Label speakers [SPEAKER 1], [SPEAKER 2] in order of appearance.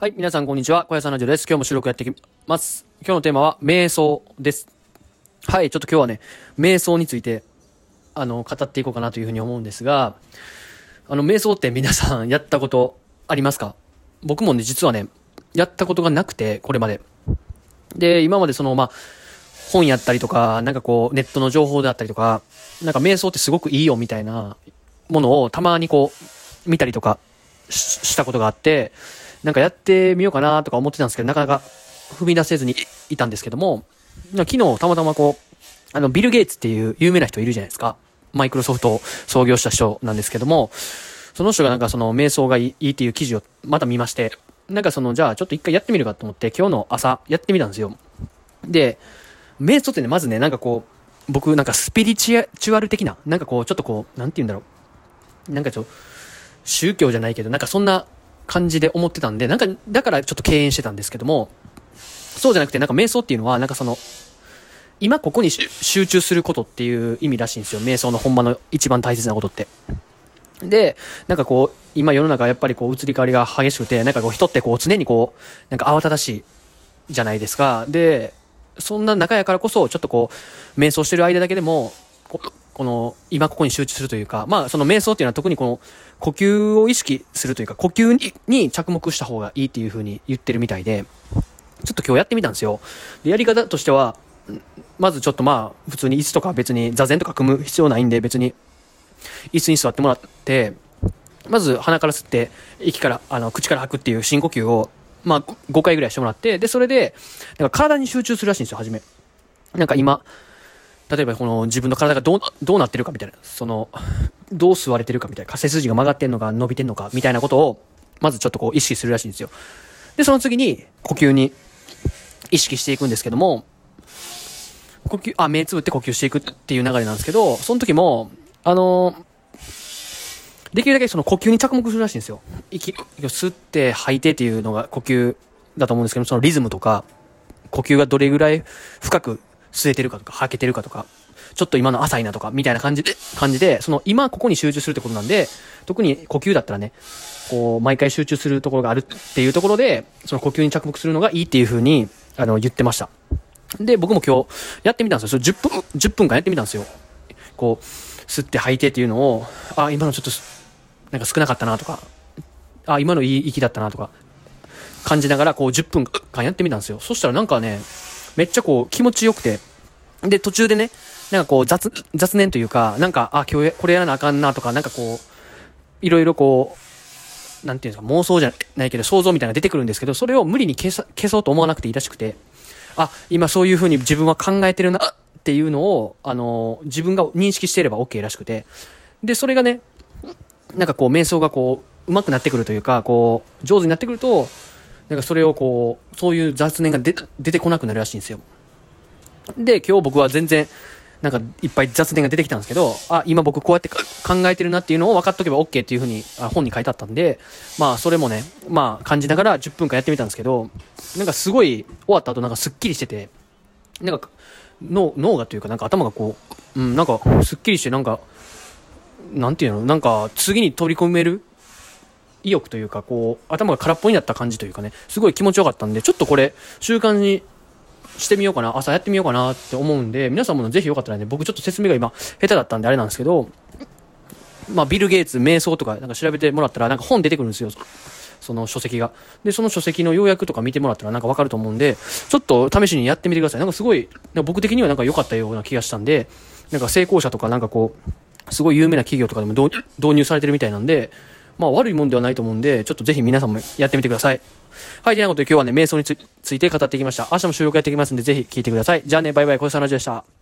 [SPEAKER 1] はい、皆さんこんにちは。小屋さんラジオです。今日も収録やっていきます。今日のテーマは、瞑想です。はい、ちょっと今日はね、瞑想について、あの、語っていこうかなというふうに思うんですが、あの、瞑想って皆さんやったことありますか？僕もね、実はね、やったことがなくて、これまで。で、今までその、まあ、本やったりとか、なんかこう、ネットの情報であったりとか、なんか瞑想ってすごくいいよみたいなものをたまにこう、見たりとかしたことがあって、なんかやってみようかなとか思ってたんですけど、なかなか踏み出せずにいたんですけども、昨日たまたまこう、あの、ビル・ゲイツっていう有名な人いるじゃないですか。マイクロソフトを創業した人なんですけども、その人がなんかその瞑想がいいっていう記事をまた見まして、なんかその、じゃあちょっと一回やってみるかと思って、今日の朝やってみたんですよ。で、瞑想ってね、まずね、なんかこう、僕なんかスピリチュアル的な、なんかこう、ちょっとこう、なんて言うんだろう。なんかちょっと、宗教じゃないけど、なんかそんな感じで思ってたんで、なんか、だからちょっと敬遠してたんですけども、そうじゃなくて、なんか瞑想っていうのは、なんかその、今ここに集中することっていう意味らしいんですよ。瞑想の本場の一番大切なことって。で、なんかこう、今世の中やっぱりこう移り変わりが激しくて、なんかこう人ってこう常にこう、なんか慌ただしいじゃないですか。で、そんな中やからこそ、ちょっとこう、瞑想してる間だけでも、この、今ここに集中するというか、まあその瞑想っていうのは特にこの、呼吸を意識するというか、呼吸にに着目した方がいいっていう風に言ってるみたいで、ちょっと今日やってみたんですよ。で、やり方としては、まずちょっとまあ、普通に椅子とか別に座禅とか組む必要ないんで、別に椅子に座ってもらって、まず鼻から吸って、息から、あの、口から吐くっていう深呼吸を、まあ、5回ぐらいしてもらって、で、それで、なんか体に集中するらしいんですよ、初め。なんか今、例えばこの自分の体がどう、どうなってるかみたいな、その、どう吸われてるかみたいな、背筋が曲がってんのか伸びてんのかみたいなことを、まずちょっとこう意識するらしいんですよ。で、その次に呼吸に意識していくんですけども、呼吸、あ、目つぶって呼吸していくっていう流れなんですけど、その時も、あのできるだけその呼吸に着目するらしいんですよ。息、を吸って吐いてっていうのが呼吸だと思うんですけど、そのリズムとか、呼吸がどれぐらい深く吸えてるかとか、吐けてるかとか、ちょっと今の浅いなとか、みたいな感じで、感じで、その今ここに集中するってことなんで、特に呼吸だったらね、こう、毎回集中するところがあるっていうところで、その呼吸に着目するのがいいっていうふうに、あの、言ってました。で、僕も今日やってみたんですよ。10分、10分間やってみたんですよ。こう、吸って吐いてっていうのを、あ、今のちょっと、なんか少なかったなとか、あ、今のいい息だったなとか、感じながらこう10分間やってみたんですよ。そしたらなんかね、めっちゃこう気持ちよくて、で、途中でね、なんかこう雑、雑念というか、なんか、あ、今日これやらなあかんなとか、なんかこう、いろいろこう、なんていうんですか、妄想じゃないけど、想像みたいなのが出てくるんですけど、それを無理に消さ消そうと思わなくていいらしくて、あ、今そういう風に自分は考えてるなっていうのを、あの、自分が認識していれば OK らしくて、で、それがね、なんかこう、瞑想がこう、上手くなってくるというか、こう、上手になってくると、なんかそれをこう、そういう雑念が出てこなくなるらしいんですよ。で、今日僕は全然、なんかいっぱい雑念が出てきたんですけど、あ、今僕こうやって考えてるなっていうのを分かっとけば OK っていうふうに本に書いてあったんで、まあそれもね、まあ感じながら10分間やってみたんですけど、なんかすごい終わった後なんかスッキリしてて、なんか脳、がというかなんか頭がこう、うん、なんかスッキリしてなんか、なんていうのなんか次に取り込める意欲というか、こう、頭が空っぽになった感じというかね、すごい気持ちよかったんで、ちょっとこれ、習慣にしてみようかな、朝やってみようかなって思うんで、皆さんもぜひよかったらね、僕ちょっと説明が今、下手だったんであれなんですけど、まあ、ビル・ゲイツ、瞑想とか、なんか調べてもらったら、なんか本出てくるんですよ。その書籍が。で、その書籍の要約とか見てもらったらなんかわかると思うんで、ちょっと試しにやってみてください。なんかすごい、僕的にはなんか良かったような気がしたんで、なんか成功者とかなんかこう、すごい有名な企業とかでも導入されてるみたいなんで、まあ悪いもんではないと思うんで、ちょっとぜひ皆さんもやってみてください。はい、ということで今日はね、瞑想について語ってきました。明日も収録やっていきますんで、ぜひ聞いてください。じゃあね、バイバイ、小さなじでした。